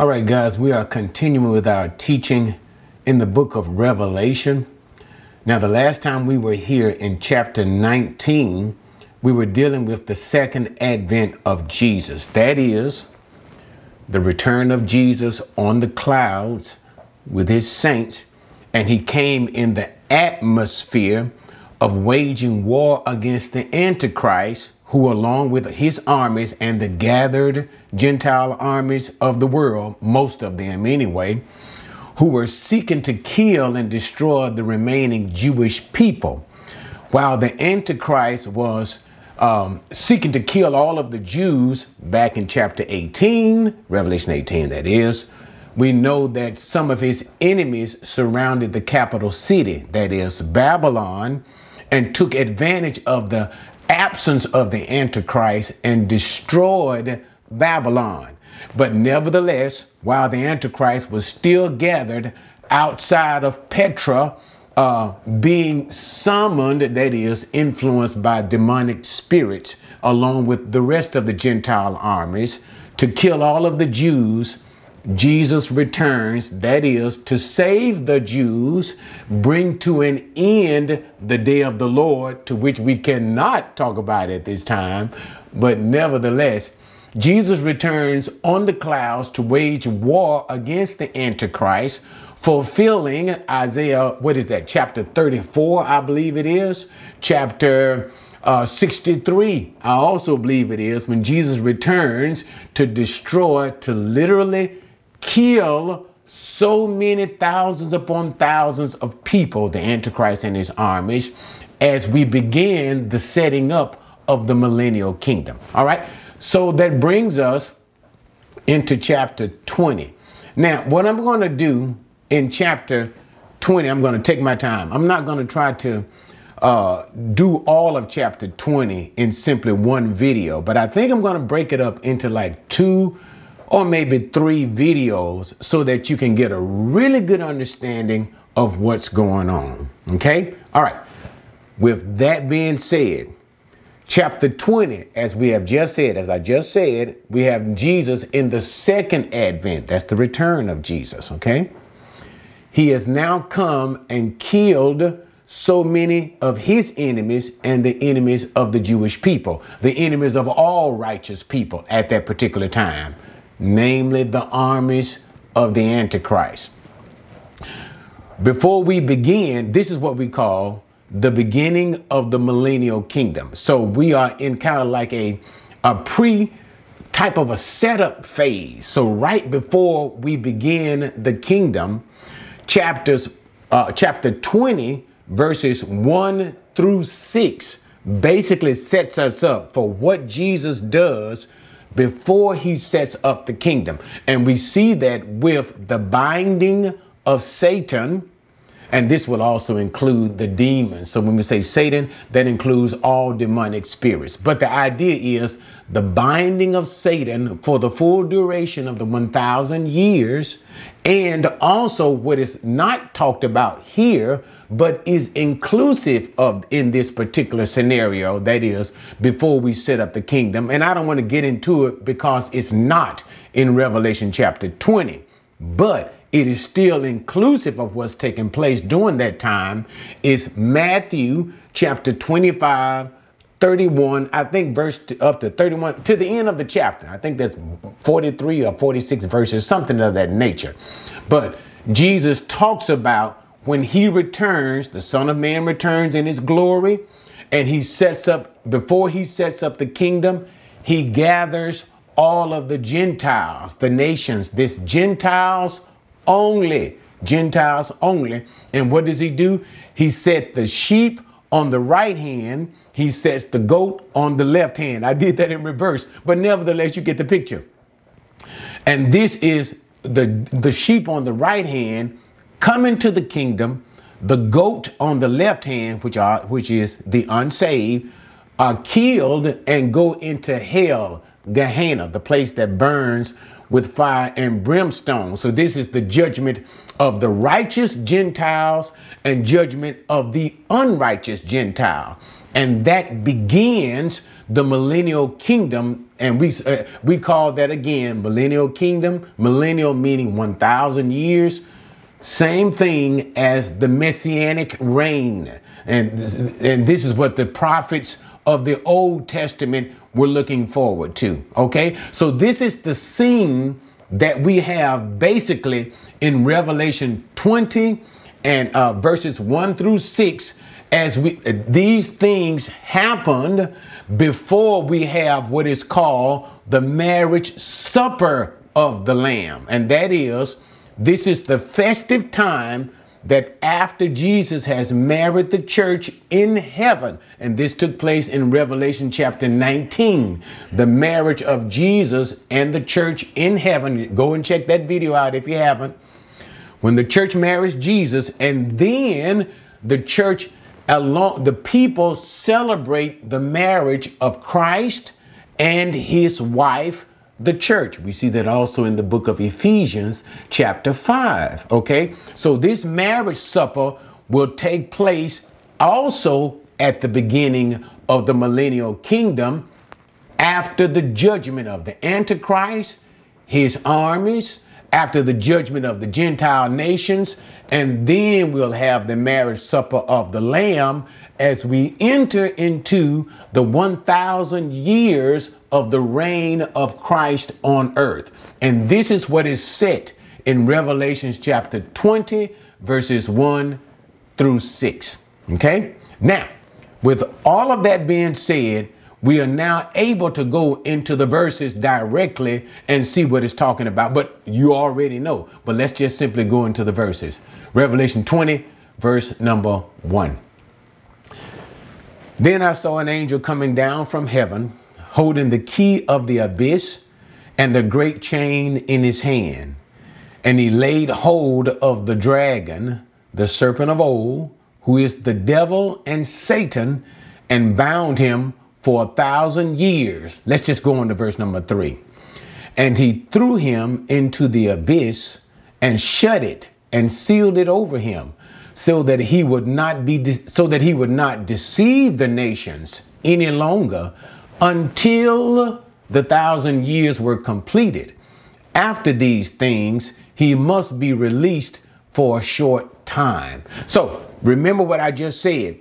All right, guys, we are continuing with our teaching in the book of Revelation. Now, the last time we were here in chapter 19, we were dealing with the second advent of Jesus. That is, the return of Jesus on the clouds with his saints, and he came in the atmosphere of waging war against the Antichrist who, along with his armies and the gathered Gentile armies of the world, most of them anyway, who were seeking to kill and destroy the remaining Jewish people. While the Antichrist was um, seeking to kill all of the Jews back in chapter 18, Revelation 18, that is, we know that some of his enemies surrounded the capital city, that is, Babylon, and took advantage of the absence of the Antichrist and destroyed Babylon. But nevertheless, while the Antichrist was still gathered outside of Petra, uh, being summoned, that is, influenced by demonic spirits, along with the rest of the Gentile armies, to kill all of the Jews Jesus returns, that is, to save the Jews, bring to an end the day of the Lord, to which we cannot talk about at this time, but nevertheless, Jesus returns on the clouds to wage war against the Antichrist, fulfilling Isaiah, what is that, chapter 34, I believe it is, chapter uh, 63, I also believe it is, when Jesus returns to destroy, to literally kill so many thousands upon thousands of people, the Antichrist and his armies, as we begin the setting up of the millennial kingdom. All right. So that brings us into chapter 20. Now, what I'm going to do in chapter 20, I'm going to take my time. I'm not going to try to uh, do all of chapter 20 in simply one video, but I think I'm going to break it up into like two or maybe three videos so that you can get a really good understanding of what's going on. Okay? All right. With that being said, chapter 20, as we have just said, as I just said, we have Jesus in the second advent. That's the return of Jesus. Okay? He has now come and killed so many of his enemies and the enemies of the Jewish people, the enemies of all righteous people at that particular time namely the armies of the Antichrist. Before we begin, this is what we call the beginning of the millennial kingdom. So we are in kind of like a, a pre type of a setup phase. So right before we begin the kingdom, chapters uh, chapter 20 verses 1 through 6 basically sets us up for what Jesus does before he sets up the kingdom. And we see that with the binding of Satan. And this will also include the demons. So when we say Satan, that includes all demonic spirits. But the idea is the binding of Satan for the full duration of the 1,000 years. And also what is not talked about here, but is inclusive of in this particular scenario. That is before we set up the kingdom. And I don't want to get into it because it's not in Revelation chapter 20, but it is still inclusive of what's taking place during that time. Is Matthew chapter 25. 31, I think verse to, up to 31 to the end of the chapter. I think that's 43 or 46 verses, something of that nature. But Jesus talks about when he returns, the Son of Man returns in his glory, and he sets up, before he sets up the kingdom, he gathers all of the Gentiles, the nations, this Gentiles only, Gentiles only. And what does he do? He set the sheep on the right hand, he sets the goat on the left hand. I did that in reverse, but nevertheless, you get the picture. And this is the, the sheep on the right hand come into the kingdom. The goat on the left hand, which are which is the unsaved, are killed and go into hell, Gehenna, the place that burns with fire and brimstone. So this is the judgment of the righteous Gentiles and judgment of the unrighteous Gentile. And that begins the millennial kingdom. And we uh, we call that again millennial kingdom. Millennial meaning 1000 years. Same thing as the messianic reign. And this, and this is what the prophets of the old testament were looking forward to okay? So this is the scene that we have basically in revelation 20 and uh, verses 1 through 6 as we uh, these things happened before we have what is called the marriage supper of the lamb and that is this is the festive time that after Jesus has married the church in heaven, and this took place in Revelation chapter 19, the marriage of Jesus and the church in heaven. Go and check that video out if you haven't. When the church marries Jesus, and then the church along the people celebrate the marriage of Christ and his wife the church. We see that also in the book of Ephesians, chapter 5. Okay, so this marriage supper will take place also at the beginning of the millennial kingdom after the judgment of the Antichrist, his armies, after the judgment of the Gentile nations, and then we'll have the marriage supper of the Lamb as we enter into the 1,000 years of the reign of Christ on earth. And this is what is set in Revelations chapter 20, verses 1 through 6. Okay? Now, with all of that being said, we are now able to go into the verses directly and see what it's talking about. But you already know. But let's just simply go into the verses. Revelation 20, verse number 1. Then I saw an angel coming down from heaven, holding the key of the abyss and a great chain in his hand. And he laid hold of the dragon, the serpent of old, who is the devil and Satan, and bound him for a thousand years. Let's just go on to verse number three. And he threw him into the abyss and shut it and sealed it over him so that he would not be de- so that he would not deceive the nations any longer until the thousand years were completed. After these things, he must be released for a short time. So remember what I just said.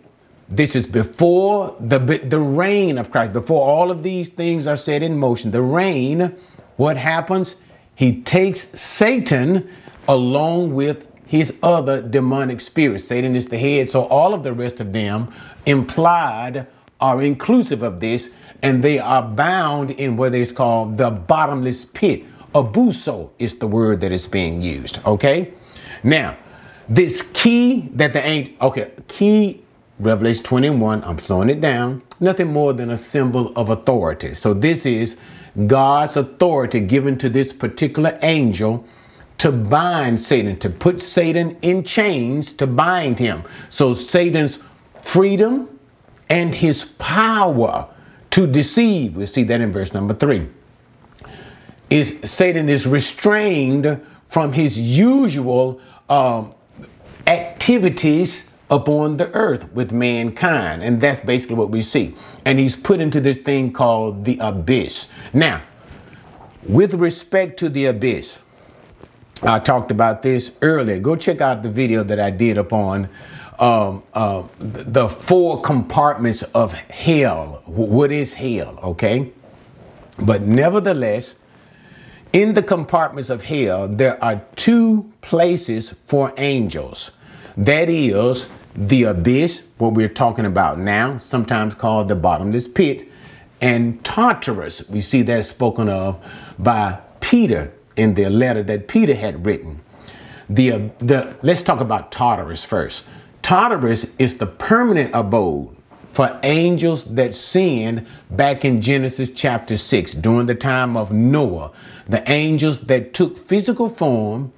This is before the, the reign of Christ, before all of these things are set in motion. The reign, what happens? He takes Satan along with his other demonic spirits. Satan is the head, so all of the rest of them implied are inclusive of this, and they are bound in what is called the bottomless pit. Abuso is the word that is being used. Okay? Now, this key that the angel, okay, key Revelation 21, I'm slowing it down, nothing more than a symbol of authority. So this is God's authority given to this particular angel to bind Satan, to put Satan in chains to bind him. So Satan's freedom and his power to deceive, we see that in verse number three, is Satan is restrained from his usual um, activities upon the earth with mankind. And that's basically what we see. And he's put into this thing called the abyss. Now, with respect to the abyss, I talked about this earlier. Go check out the video that I did upon um, uh, the four compartments of hell. What is hell? Okay. But nevertheless, in the compartments of hell, there are two places for angels. That is the abyss, what we're talking about now, sometimes called the bottomless pit, and Tartarus. We see that spoken of by Peter in the letter that Peter had written. The, uh, the, let's talk about Tartarus first. Tartarus is the permanent abode for angels that sinned back in Genesis chapter 6 during the time of Noah. The angels that took physical form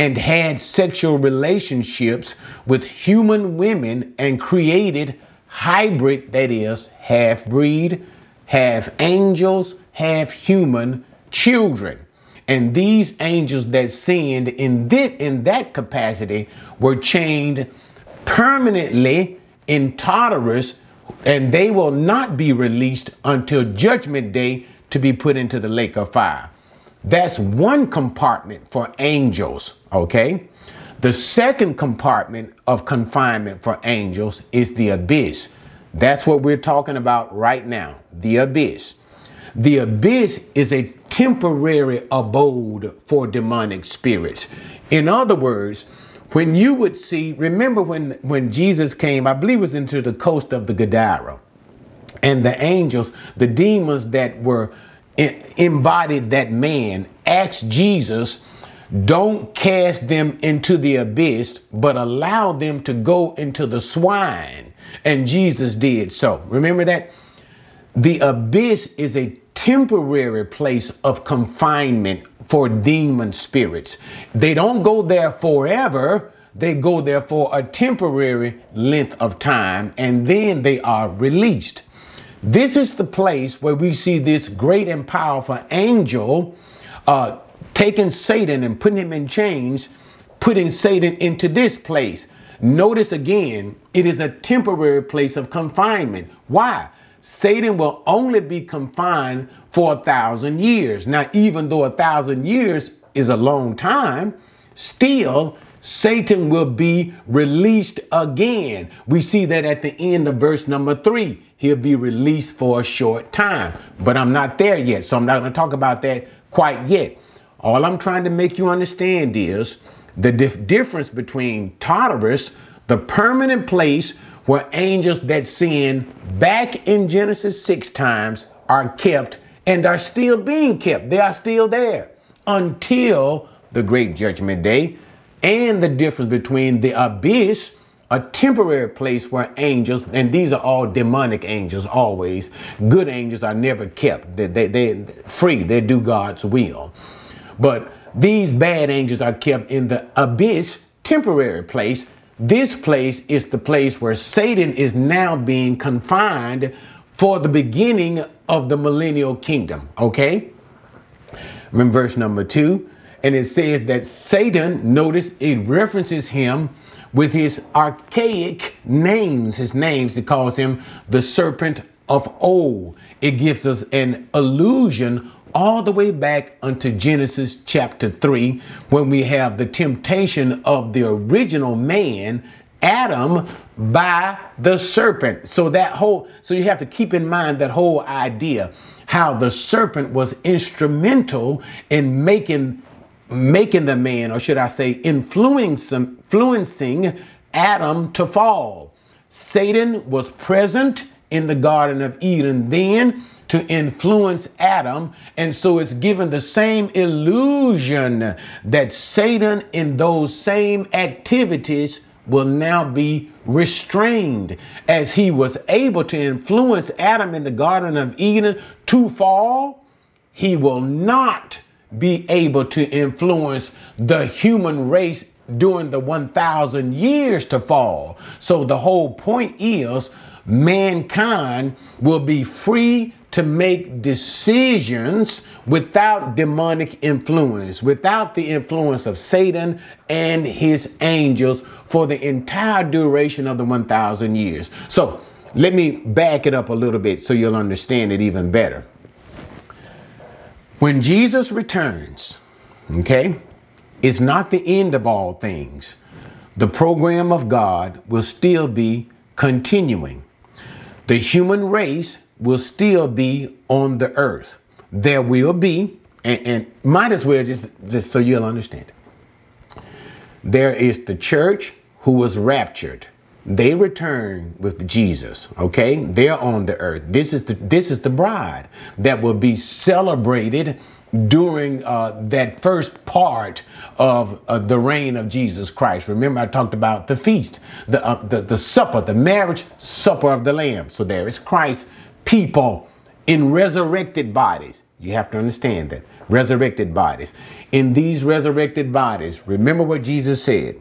and had sexual relationships with human women and created hybrid, that is, half breed, half angels, half human children. And these angels that sinned in that, in that capacity were chained permanently in Tartarus, and they will not be released until judgment day to be put into the lake of fire. That's one compartment for angels, okay? The second compartment of confinement for angels is the abyss. That's what we're talking about right now the abyss. The abyss is a temporary abode for demonic spirits. In other words, when you would see, remember when, when Jesus came, I believe it was into the coast of the Gadara, and the angels, the demons that were embodied that man, asked Jesus, don't cast them into the abyss, but allow them to go into the swine. And Jesus did so. Remember that? The abyss is a temporary place of confinement for demon spirits. They don't go there forever. They go there for a temporary length of time and then they are released. This is the place where we see this great and powerful angel uh, taking Satan and putting him in chains, putting Satan into this place. Notice again, it is a temporary place of confinement. Why? Satan will only be confined for a thousand years. Now, even though a thousand years is a long time, still Satan will be released again. We see that at the end of verse number three. He'll be released for a short time. But I'm not there yet, so I'm not going to talk about that quite yet. All I'm trying to make you understand is the dif- difference between Tartarus, the permanent place where angels that sin back in Genesis 6 times are kept and are still being kept. They are still there until the great judgment day. And the difference between the abyss, a temporary place where angels, and these are all demonic angels always, good angels are never kept. They, they, they free, they do God's will. But these bad angels are kept in the abyss, temporary place this place is the place where Satan is now being confined for the beginning of the millennial kingdom. Okay? In verse number two, and it says that Satan, notice it references him with his archaic names, his names, it calls him the serpent of old. It gives us an illusion all the way back unto Genesis chapter 3 when we have the temptation of the original man Adam by the serpent. So that whole so you have to keep in mind that whole idea how the serpent was instrumental in making making the man or should I say influencing influencing Adam to fall. Satan was present in the garden of Eden then to influence Adam. And so it's given the same illusion that Satan in those same activities will now be restrained as he was able to influence Adam in the Garden of Eden to fall. He will not be able to influence the human race during the 1,000 years to fall. So the whole point is mankind will be free to make decisions without demonic influence, without the influence of Satan and his angels for the entire duration of the 1,000 years. So let me back it up a little bit so you'll understand it even better. When Jesus returns, okay, it's not the end of all things. The program of God will still be continuing. The human race will still be on the earth. There will be, and, and might as well just, just so you'll understand. There is the church who was raptured. They return with Jesus. Okay, they're on the earth. This is the this is the bride that will be celebrated during uh, that first part of uh, the reign of Jesus Christ. Remember, I talked about the feast, the, uh, the the supper, the marriage supper of the Lamb. So there is Christ people in resurrected bodies. You have to understand that. Resurrected bodies. In these resurrected bodies, remember what Jesus said.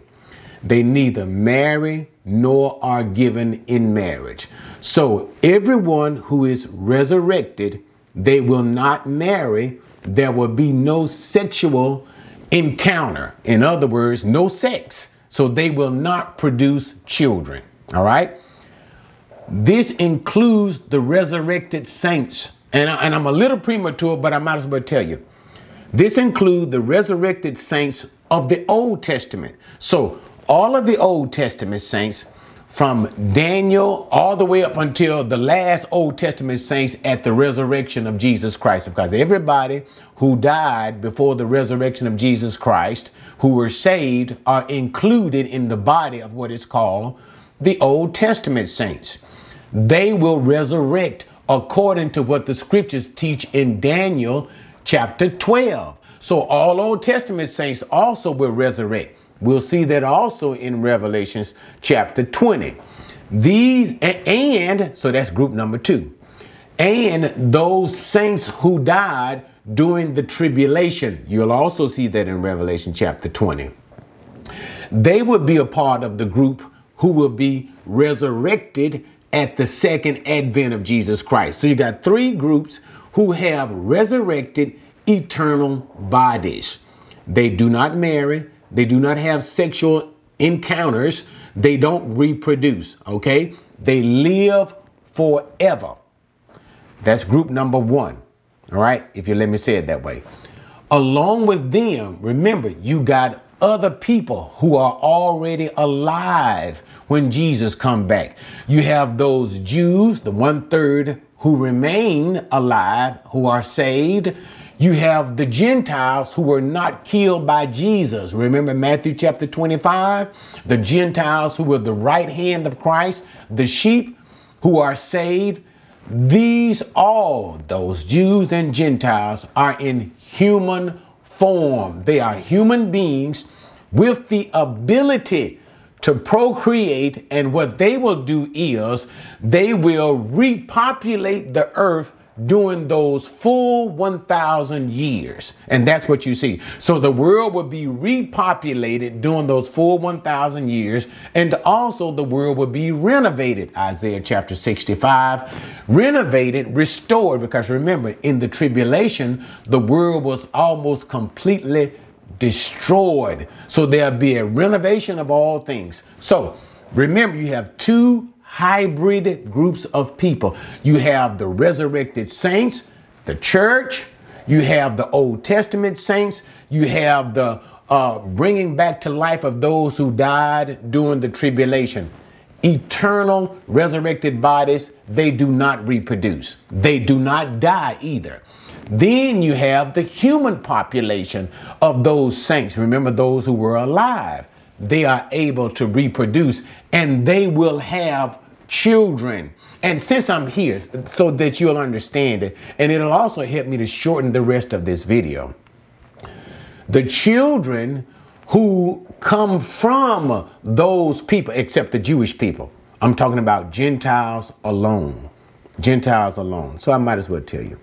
They neither marry nor are given in marriage. So, everyone who is resurrected, they will not marry. There will be no sexual encounter. In other words, no sex. So, they will not produce children. All right? This includes the resurrected saints. And, I, I'm a little premature, but I might as well tell you. This includes the resurrected saints of the Old Testament. So, all of the Old Testament saints, from Daniel all the way up until the last Old Testament saints at the resurrection of Jesus Christ, because everybody who died before the resurrection of Jesus Christ, who were saved, are included in the body of what is called the Old Testament saints. They will resurrect according to what the scriptures teach in Daniel chapter 12. So all Old Testament saints also will resurrect. We'll see that also in Revelations chapter 20. These and so that's group number 2. And those saints who died during the tribulation. You'll also see that in Revelation chapter 20. They will be a part of the group who will be resurrected at the second advent of Jesus Christ. So you got three groups who have resurrected eternal bodies. They do not marry, they do not have sexual encounters, they don't reproduce, okay? They live forever. That's group number one, all right? If you let me say it that way. Along with them, remember, you got other people who are already alive when Jesus come back. You have those Jews, the one third who remain alive, who are saved. You have the Gentiles who were not killed by Jesus. Remember Matthew chapter 25? The Gentiles who were the right hand of Christ, the sheep who are saved. These all, those Jews and Gentiles, are in human form. They are human beings with the ability to procreate, and what they will do is they will repopulate the earth during those full 1,000 years. And that's what you see. So the world will be repopulated during those full 1,000 years. And also the world will be renovated. Isaiah chapter 65. Renovated, restored. Because remember, in the tribulation, the world was almost completely destroyed. So there'll be a renovation of all things. So remember, you have two hybrid groups of people. You have the resurrected saints, the church, you have the Old Testament saints, you have the uh, bringing back to life of those who died during the tribulation. Eternal resurrected bodies, they do not reproduce. They do not die either. Then you have the human population of those saints. Remember those who were alive. They are able to reproduce and they will have children. And since I'm here, so that you'll understand it, and it'll also help me to shorten the rest of this video. The children who come from those people, except the Jewish people, I'm talking about Gentiles alone. Gentiles alone. So I might as well tell you.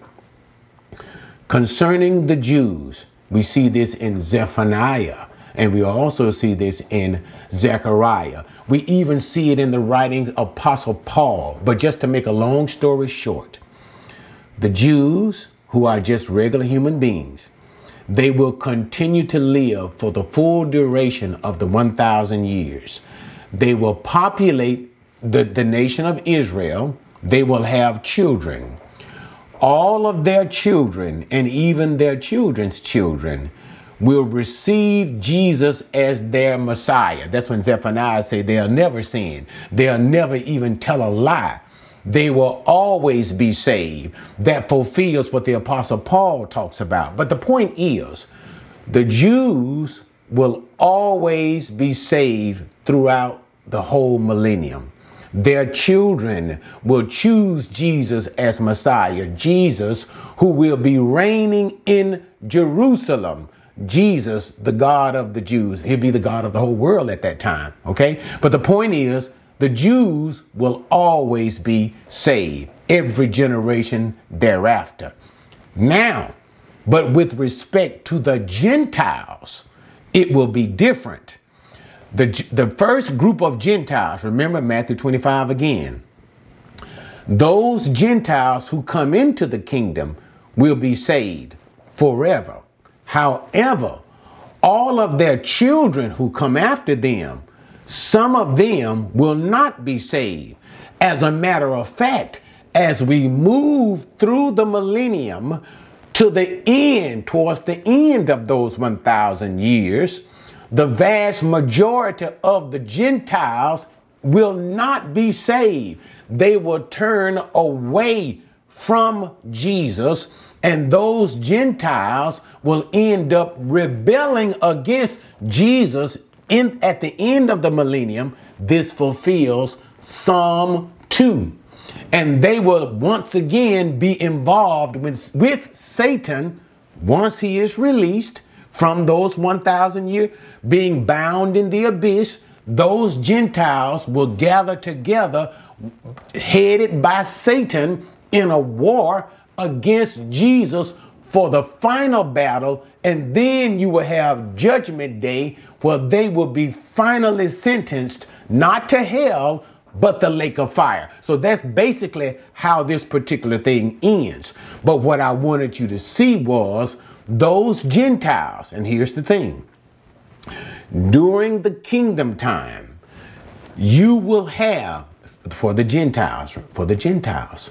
Concerning the Jews, we see this in Zephaniah, and we also see this in Zechariah. We even see it in the writings of Apostle Paul. But just to make a long story short, the Jews, who are just regular human beings, they will continue to live for the full duration of the 1,000 years. They will populate the, the nation of Israel. They will have children all of their children and even their children's children will receive Jesus as their Messiah. That's when Zephaniah say they'll never sin. They'll never even tell a lie. They will always be saved. That fulfills what the apostle Paul talks about. But the point is, the Jews will always be saved throughout the whole millennium. Their children will choose Jesus as Messiah, Jesus who will be reigning in Jerusalem. Jesus, the God of the Jews. He'll be the God of the whole world at that time. Okay? But the point is, the Jews will always be saved, every generation thereafter. Now, but with respect to the Gentiles, it will be different. The, the first group of Gentiles, remember Matthew 25 again, those Gentiles who come into the kingdom will be saved forever. However, all of their children who come after them, some of them will not be saved. As a matter of fact, as we move through the millennium to the end, towards the end of those 1,000 years, the vast majority of the Gentiles will not be saved. They will turn away from Jesus, and those Gentiles will end up rebelling against Jesus in, at the end of the millennium. This fulfills Psalm 2. And they will once again be involved with, with Satan once he is released from those 1,000 years, being bound in the abyss. Those Gentiles will gather together, headed by Satan, in a war against Jesus for the final battle. And then you will have Judgment Day, where they will be finally sentenced not to hell, but the lake of fire. So that's basically how this particular thing ends. But what I wanted you to see was those Gentiles, and here's the thing during the kingdom time, you will have for the Gentiles, for the Gentiles,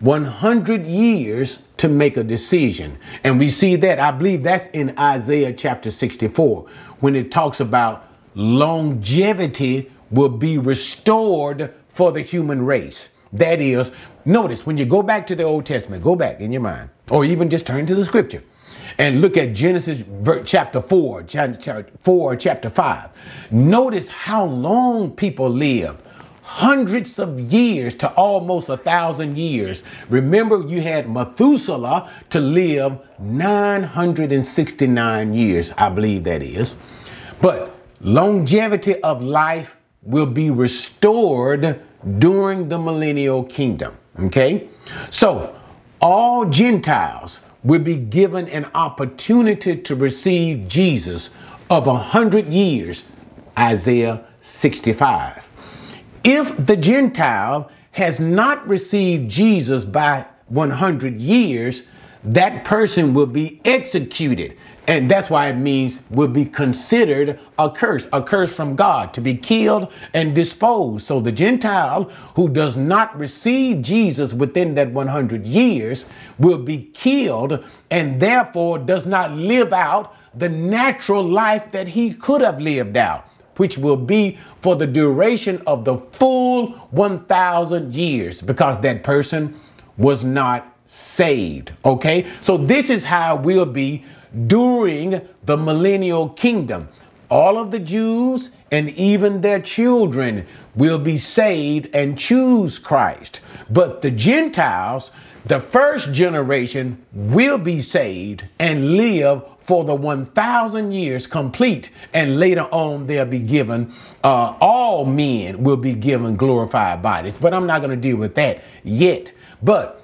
100 years to make a decision. And we see that, I believe that's in Isaiah chapter 64, when it talks about longevity will be restored for the human race. That is, notice when you go back to the Old Testament, go back in your mind, or even just turn to the scripture and look at Genesis chapter 4, chapter 4, chapter 5. Notice how long people live. Hundreds of years to almost a thousand years. Remember, you had Methuselah to live 969 years, I believe that is. But longevity of life will be restored during the millennial kingdom. Okay? So, all Gentiles will be given an opportunity to receive Jesus of a hundred years, Isaiah 65. If the Gentile has not received Jesus by 100 years, that person will be executed. And that's why it means will be considered a curse, a curse from God to be killed and disposed. So the Gentile who does not receive Jesus within that 100 years will be killed and therefore does not live out the natural life that he could have lived out which will be for the duration of the full 1,000 years because that person was not saved. Okay? So this is how we'll be during the millennial kingdom. All of the Jews and even their children will be saved and choose Christ. But the Gentiles, the first generation, will be saved and live for the 1,000 years complete. And later on, they'll be given, uh, all men will be given glorified bodies. But I'm not going to deal with that yet. But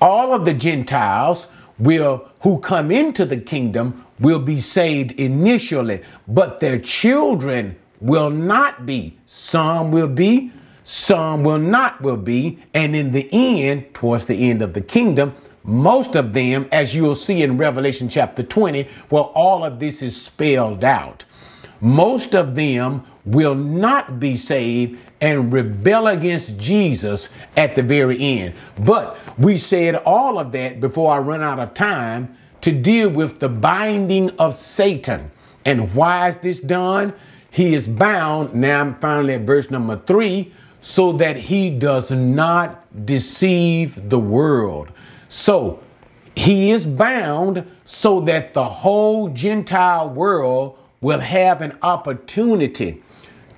all of the Gentiles will who come into the kingdom will be saved initially, but their children will not be. Some will be, some will not will be, and in the end, towards the end of the kingdom, most of them, as you'll see in Revelation chapter 20, well, all of this is spelled out. Most of them will not be saved and rebel against Jesus at the very end. But we said all of that before I run out of time to deal with the binding of Satan. And why is this done? He is bound, now I'm finally at verse number three, so that he does not deceive the world. So he is bound so that the whole Gentile world will have an opportunity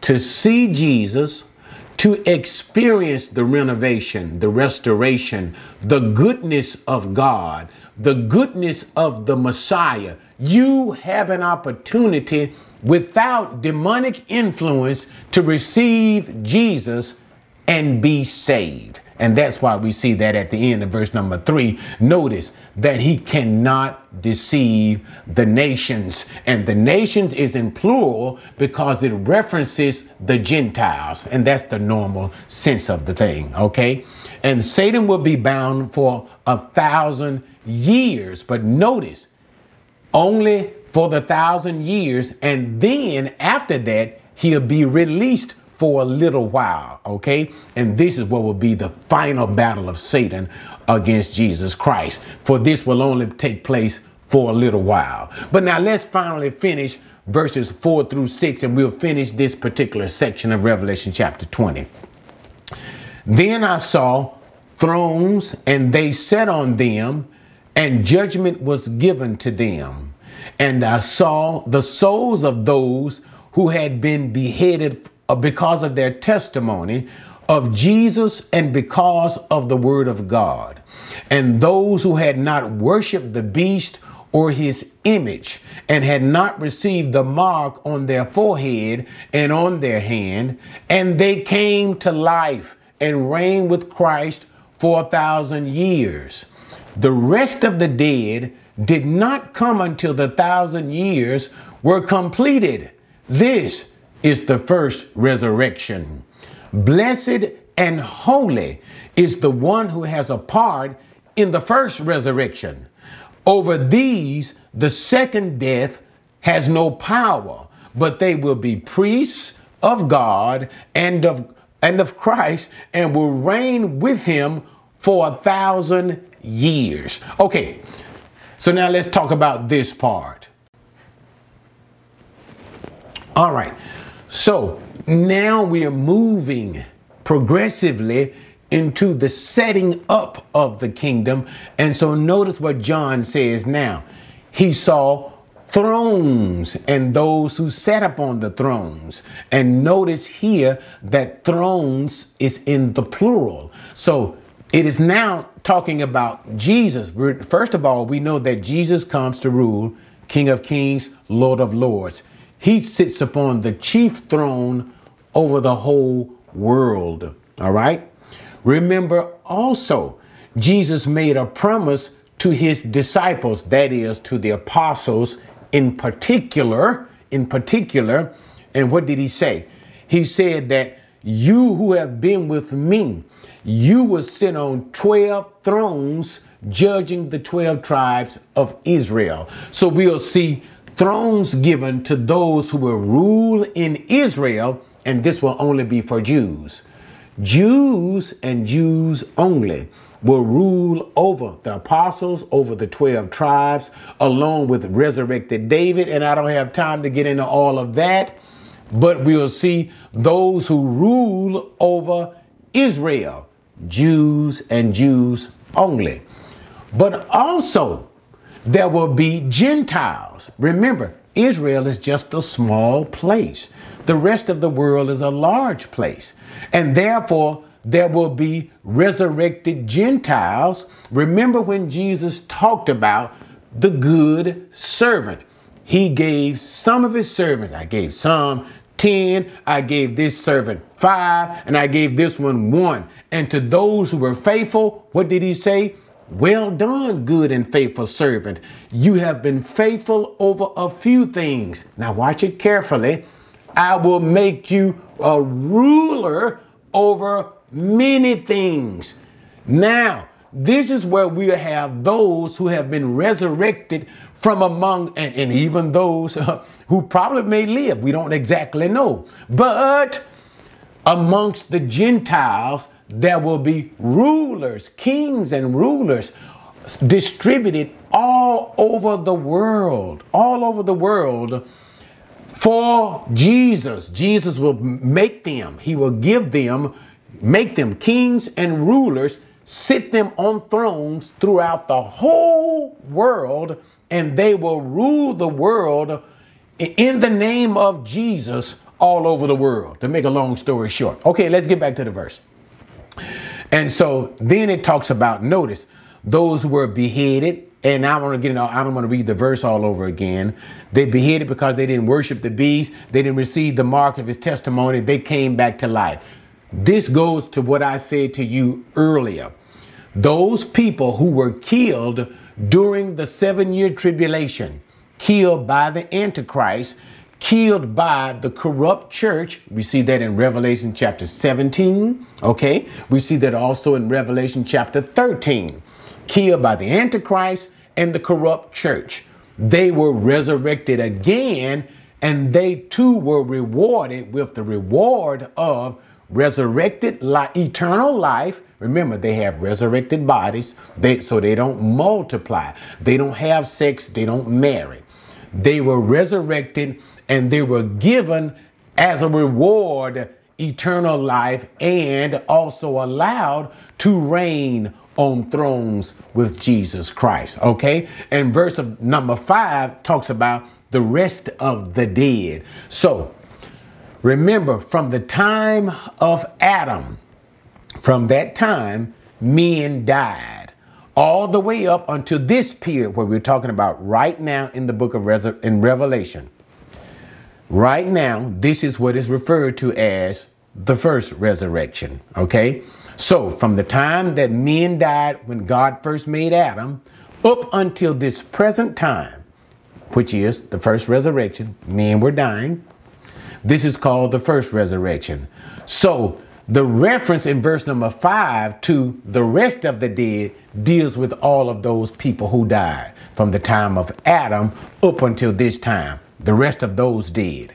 to see Jesus, to experience the renovation, the restoration, the goodness of God, the goodness of the Messiah, you have an opportunity without demonic influence to receive Jesus and be saved. And that's why we see that at the end of verse number three. Notice that he cannot deceive the nations. And the nations is in plural because it references the Gentiles. And that's the normal sense of the thing, okay? And Satan will be bound for a thousand years. But notice, only for the thousand years. And then after that, he'll be released for a little while, okay? And this is what will be the final battle of Satan against Jesus Christ. For this will only take place for a little while. But now let's finally finish verses 4 through 6, and we'll finish this particular section of Revelation chapter 20. Then I saw thrones, and they sat on them, and judgment was given to them. And I saw the souls of those who had been beheaded uh, because of their testimony of Jesus and because of the word of God. And those who had not worshiped the beast or his image and had not received the mark on their forehead and on their hand, and they came to life and reigned with Christ for a thousand years. The rest of the dead did not come until the thousand years were completed. This is the first resurrection. Blessed and holy is the one who has a part in the first resurrection. Over these, the second death has no power, but they will be priests of God and of and of Christ and will reign with him for a thousand years. Okay, so now let's talk about this part. All right, so now we are moving progressively into the setting up of the kingdom. And so notice what John says now. He saw thrones and those who sat upon the thrones. And notice here that thrones is in the plural. So it is now talking about Jesus. First of all, we know that Jesus comes to rule, King of Kings, Lord of Lords. He sits upon the chief throne over the whole world. All right? Remember also, Jesus made a promise to his disciples, that is, to the apostles in particular, in particular. And what did he say? He said that you who have been with me, you will sit on 12 thrones judging the 12 tribes of Israel. So we'll see thrones given to those who will rule in Israel, and this will only be for Jews. Jews and Jews only will rule over the apostles, over the 12 tribes, along with resurrected David. And I don't have time to get into all of that, but we'll see those who rule over Israel, Jews and Jews only. But also, there will be Gentiles. Remember, Israel is just a small place. The rest of the world is a large place. And therefore, there will be resurrected Gentiles. Remember when Jesus talked about the good servant? He gave some of his servants, I gave some 10, I gave this servant five, and I gave this one one. And to those who were faithful, what did he say? Well done, good and faithful servant. You have been faithful over a few things. Now, watch it carefully. I will make you a ruler over many things. Now, this is where we have those who have been resurrected from among, and, and even those uh, who probably may live. We don't exactly know. But amongst the Gentiles, there will be rulers, kings, and rulers distributed all over the world, all over the world for Jesus. Jesus will make them, He will give them, make them kings and rulers, sit them on thrones throughout the whole world, and they will rule the world in the name of Jesus all over the world. To make a long story short. Okay, let's get back to the verse. And so then it talks about, notice, those who were beheaded and I want to get I don't want to read the verse all over again. They beheaded because they didn't worship the beast. They didn't receive the mark of his testimony. They came back to life. This goes to what I said to you earlier. Those people who were killed during the seven year tribulation, killed by the Antichrist, killed by the corrupt church. We see that in Revelation chapter 17. Okay. We see that also in Revelation chapter 13. Killed by the Antichrist, and the corrupt church. They were resurrected again and they too were rewarded with the reward of resurrected life, eternal life. Remember, they have resurrected bodies, they, so they don't multiply, they don't have sex, they don't marry. They were resurrected and they were given as a reward eternal life and also allowed to reign on thrones with Jesus Christ. Okay? And verse of number five talks about the rest of the dead. So remember, from the time of Adam, from that time, men died. All the way up until this period where we're talking about right now in the book of in Revelation. Right now, this is what is referred to as the first resurrection. Okay? So, from the time that men died when God first made Adam, up until this present time, which is the first resurrection, men were dying. This is called the first resurrection. So, the reference in verse number five to the rest of the dead deals with all of those people who died from the time of Adam up until this time. The rest of those dead.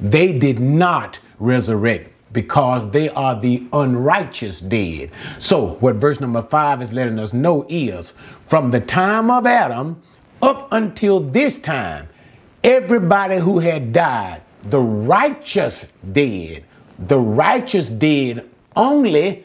They did not resurrect because they are the unrighteous dead. So, what verse number five is letting us know is from the time of Adam up until this time, everybody who had died, the righteous dead, the righteous dead only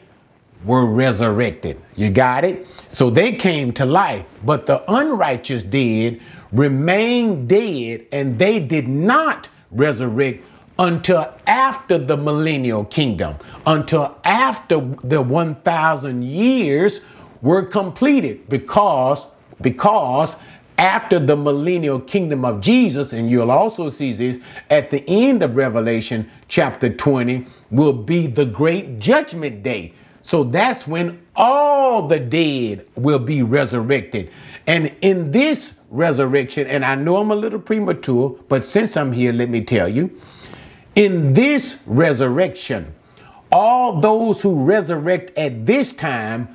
were resurrected. You got it? So they came to life, but the unrighteous dead remained dead and they did not resurrect until after the millennial kingdom, until after the 1,000 years were completed, because, because after the millennial kingdom of Jesus, and you'll also see this at the end of Revelation chapter 20, will be the great judgment day. So that's when all the dead will be resurrected. And in this resurrection, and I know I'm a little premature, but since I'm here, let me tell you, in this resurrection, all those who resurrect at this time,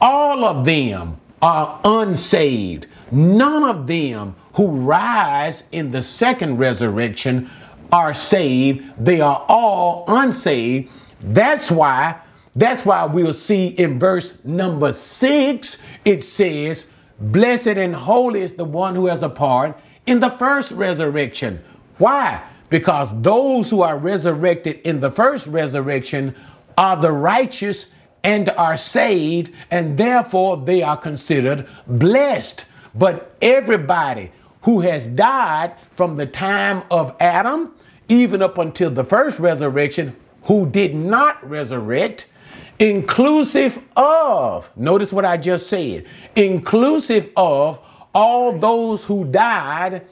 all of them are unsaved. None of them who rise in the second resurrection are saved. They are all unsaved. That's why, that's why we'll see in verse number six, it says, Blessed and holy is the one who has a part in the first resurrection. Why? because those who are resurrected in the first resurrection are the righteous and are saved, and therefore they are considered blessed. But everybody who has died from the time of Adam, even up until the first resurrection, who did not resurrect, inclusive of, notice what I just said, inclusive of all those who died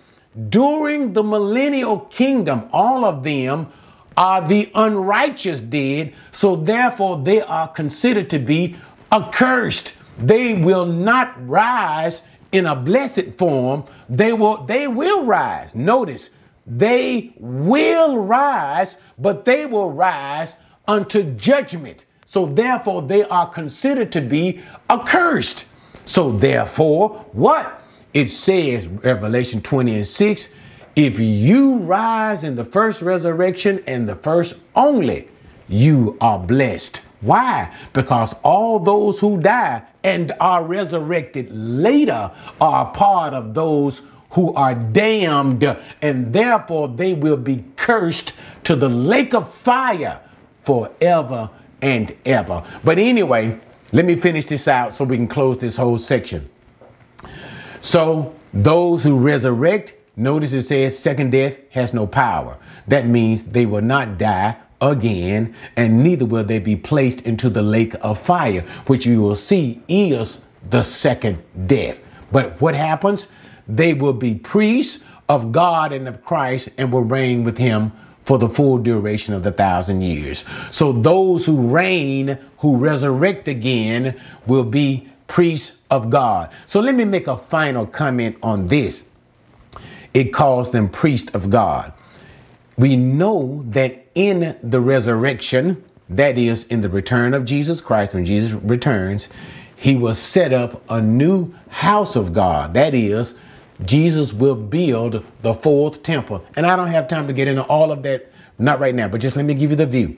during the millennial kingdom, all of them are the unrighteous dead, so therefore they are considered to be accursed. They will not rise in a blessed form. They will they will rise. Notice, they will rise, but they will rise unto judgment. So therefore they are considered to be accursed. So therefore, what? it says, Revelation 20 and 6, if you rise in the first resurrection and the first only, you are blessed. Why? Because all those who die and are resurrected later are part of those who are damned, and therefore they will be cursed to the lake of fire forever and ever. But anyway, let me finish this out so we can close this whole section. So those who resurrect, notice it says second death has no power. That means they will not die again, and neither will they be placed into the lake of fire, which you will see is the second death. But what happens? They will be priests of God and of Christ and will reign with him for the full duration of the thousand years. So those who reign, who resurrect again, will be priests of God. So let me make a final comment on this. It calls them priests of God. We know that in the resurrection, that is, in the return of Jesus Christ, when Jesus returns, he will set up a new house of God. That is, Jesus will build the fourth temple. And I don't have time to get into all of that, not right now, but just let me give you the view.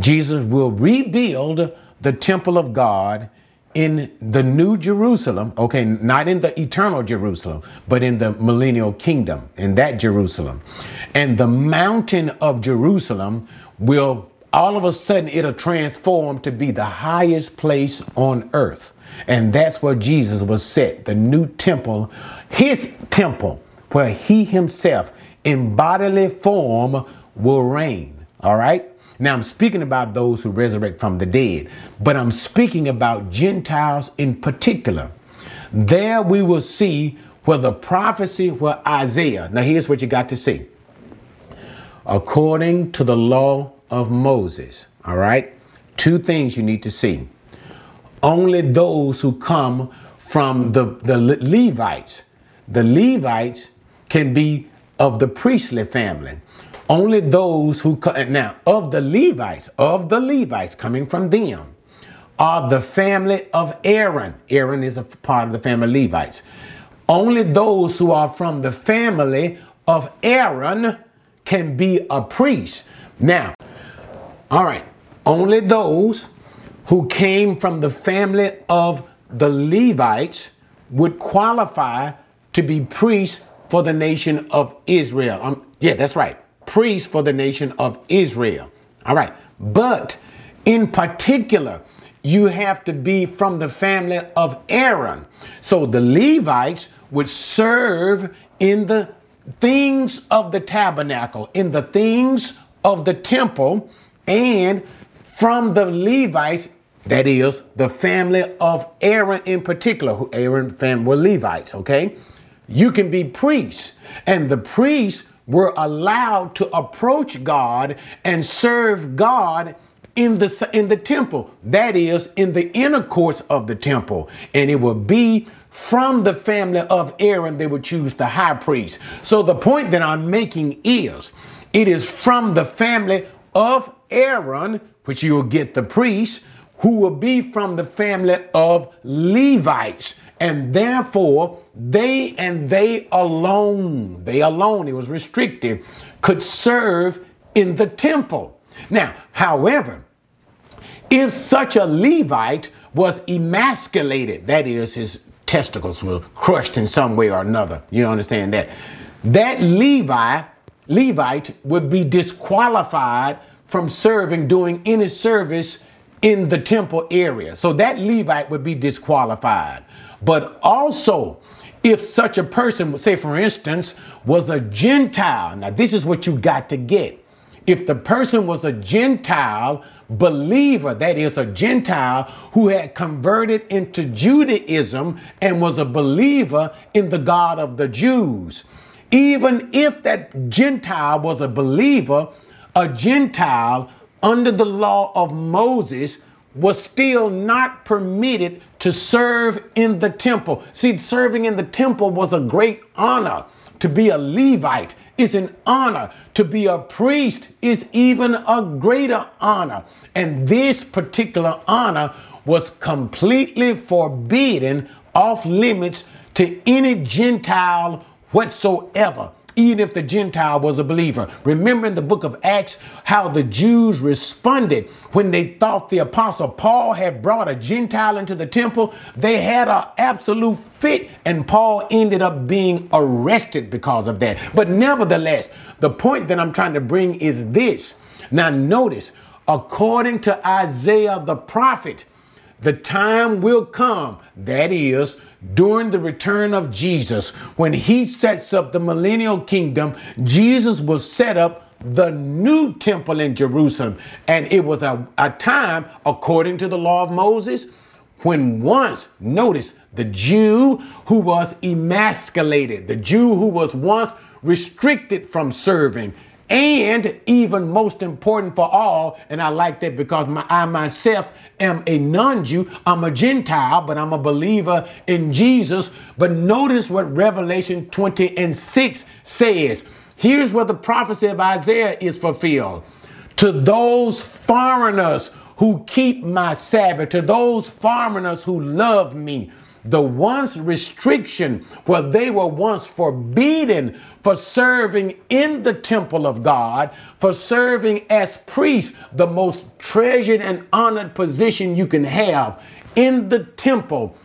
Jesus will rebuild the temple of God in the new Jerusalem, okay, not in the eternal Jerusalem, but in the millennial kingdom, in that Jerusalem. And the mountain of Jerusalem will all of a sudden it'll transform to be the highest place on earth. And that's where Jesus was set, the new temple, his temple, where he himself in bodily form will reign. All right? Now I'm speaking about those who resurrect from the dead, but I'm speaking about Gentiles in particular. There we will see where the prophecy where Isaiah, now here's what you got to see. According to the law of Moses, all right? Two things you need to see. Only those who come from the, the Levites, the Levites can be of the priestly family. Only those who now of the Levites, of the Levites coming from them, are the family of Aaron. Aaron is a part of the family of Levites. Only those who are from the family of Aaron can be a priest. Now, all right, only those who came from the family of the Levites would qualify to be priests for the nation of Israel. Um, yeah, that's right priest for the nation of Israel. All right. But in particular, you have to be from the family of Aaron. So the Levites would serve in the things of the tabernacle, in the things of the temple, and from the Levites, that is, the family of Aaron in particular, who Aaron family were Levites, okay? You can be priests, and the priests were allowed to approach God and serve God in the in the temple that is in the inner of the temple. And it would be from the family of Aaron they would choose the high priest. So the point that I'm making is it is from the family of Aaron which you will get the priest who will be from the family of Levites and therefore they and they alone, they alone, it was restricted, could serve in the temple. Now, however, if such a Levite was emasculated, that is, his testicles were crushed in some way or another, you understand that, that Levi, Levite would be disqualified from serving, doing any service in the temple area. So that Levite would be disqualified. But also, if such a person, say for instance, was a Gentile, now this is what you got to get. If the person was a Gentile believer, that is, a Gentile who had converted into Judaism and was a believer in the God of the Jews, even if that Gentile was a believer, a Gentile under the law of Moses was still not permitted to serve in the temple. See, serving in the temple was a great honor. To be a Levite is an honor. To be a priest is even a greater honor. And this particular honor was completely forbidden, off limits to any Gentile whatsoever even if the Gentile was a believer. Remember in the book of Acts how the Jews responded when they thought the apostle Paul had brought a Gentile into the temple. They had an absolute fit, and Paul ended up being arrested because of that. But nevertheless, the point that I'm trying to bring is this. Now, notice, according to Isaiah the prophet, the time will come, that is, during the return of Jesus, when he sets up the millennial kingdom, Jesus will set up the new temple in Jerusalem. And it was a, a time, according to the law of Moses, when once, notice, the Jew who was emasculated, the Jew who was once restricted from serving, and even most important for all, and I like that because my, I myself am a non Jew, I'm a Gentile, but I'm a believer in Jesus. But notice what Revelation 20 and 6 says. Here's where the prophecy of Isaiah is fulfilled. To those foreigners who keep my Sabbath, to those foreigners who love me, the once restriction where they were once forbidden for serving in the temple of God, for serving as priests, the most treasured and honored position you can have in the temple.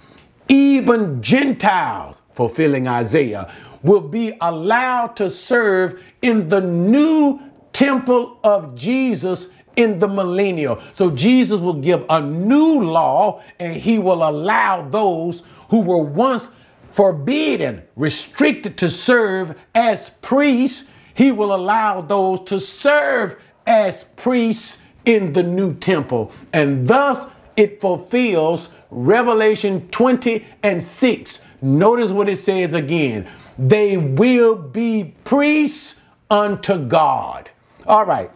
Even Gentiles, fulfilling Isaiah, will be allowed to serve in the new temple of Jesus in the millennial. So Jesus will give a new law and he will allow those who were once forbidden, restricted to serve as priests, he will allow those to serve as priests in the new temple. And thus it fulfills Revelation 20 and 6. Notice what it says again. They will be priests unto God. All right.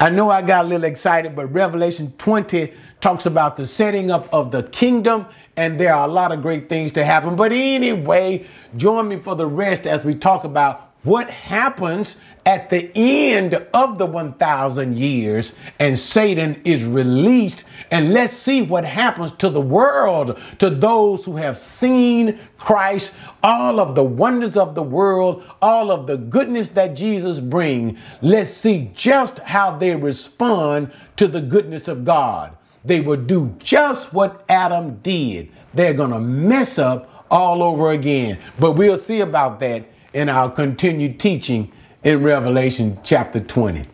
I know I got a little excited, but Revelation 20 talks about the setting up of the kingdom, and there are a lot of great things to happen. But anyway, join me for the rest as we talk about what happens at the end of the 1,000 years and Satan is released. And let's see what happens to the world, to those who have seen Christ, all of the wonders of the world, all of the goodness that Jesus brings. Let's see just how they respond to the goodness of God. They will do just what Adam did. They're going to mess up all over again. But we'll see about that in our continued teaching in Revelation chapter 20.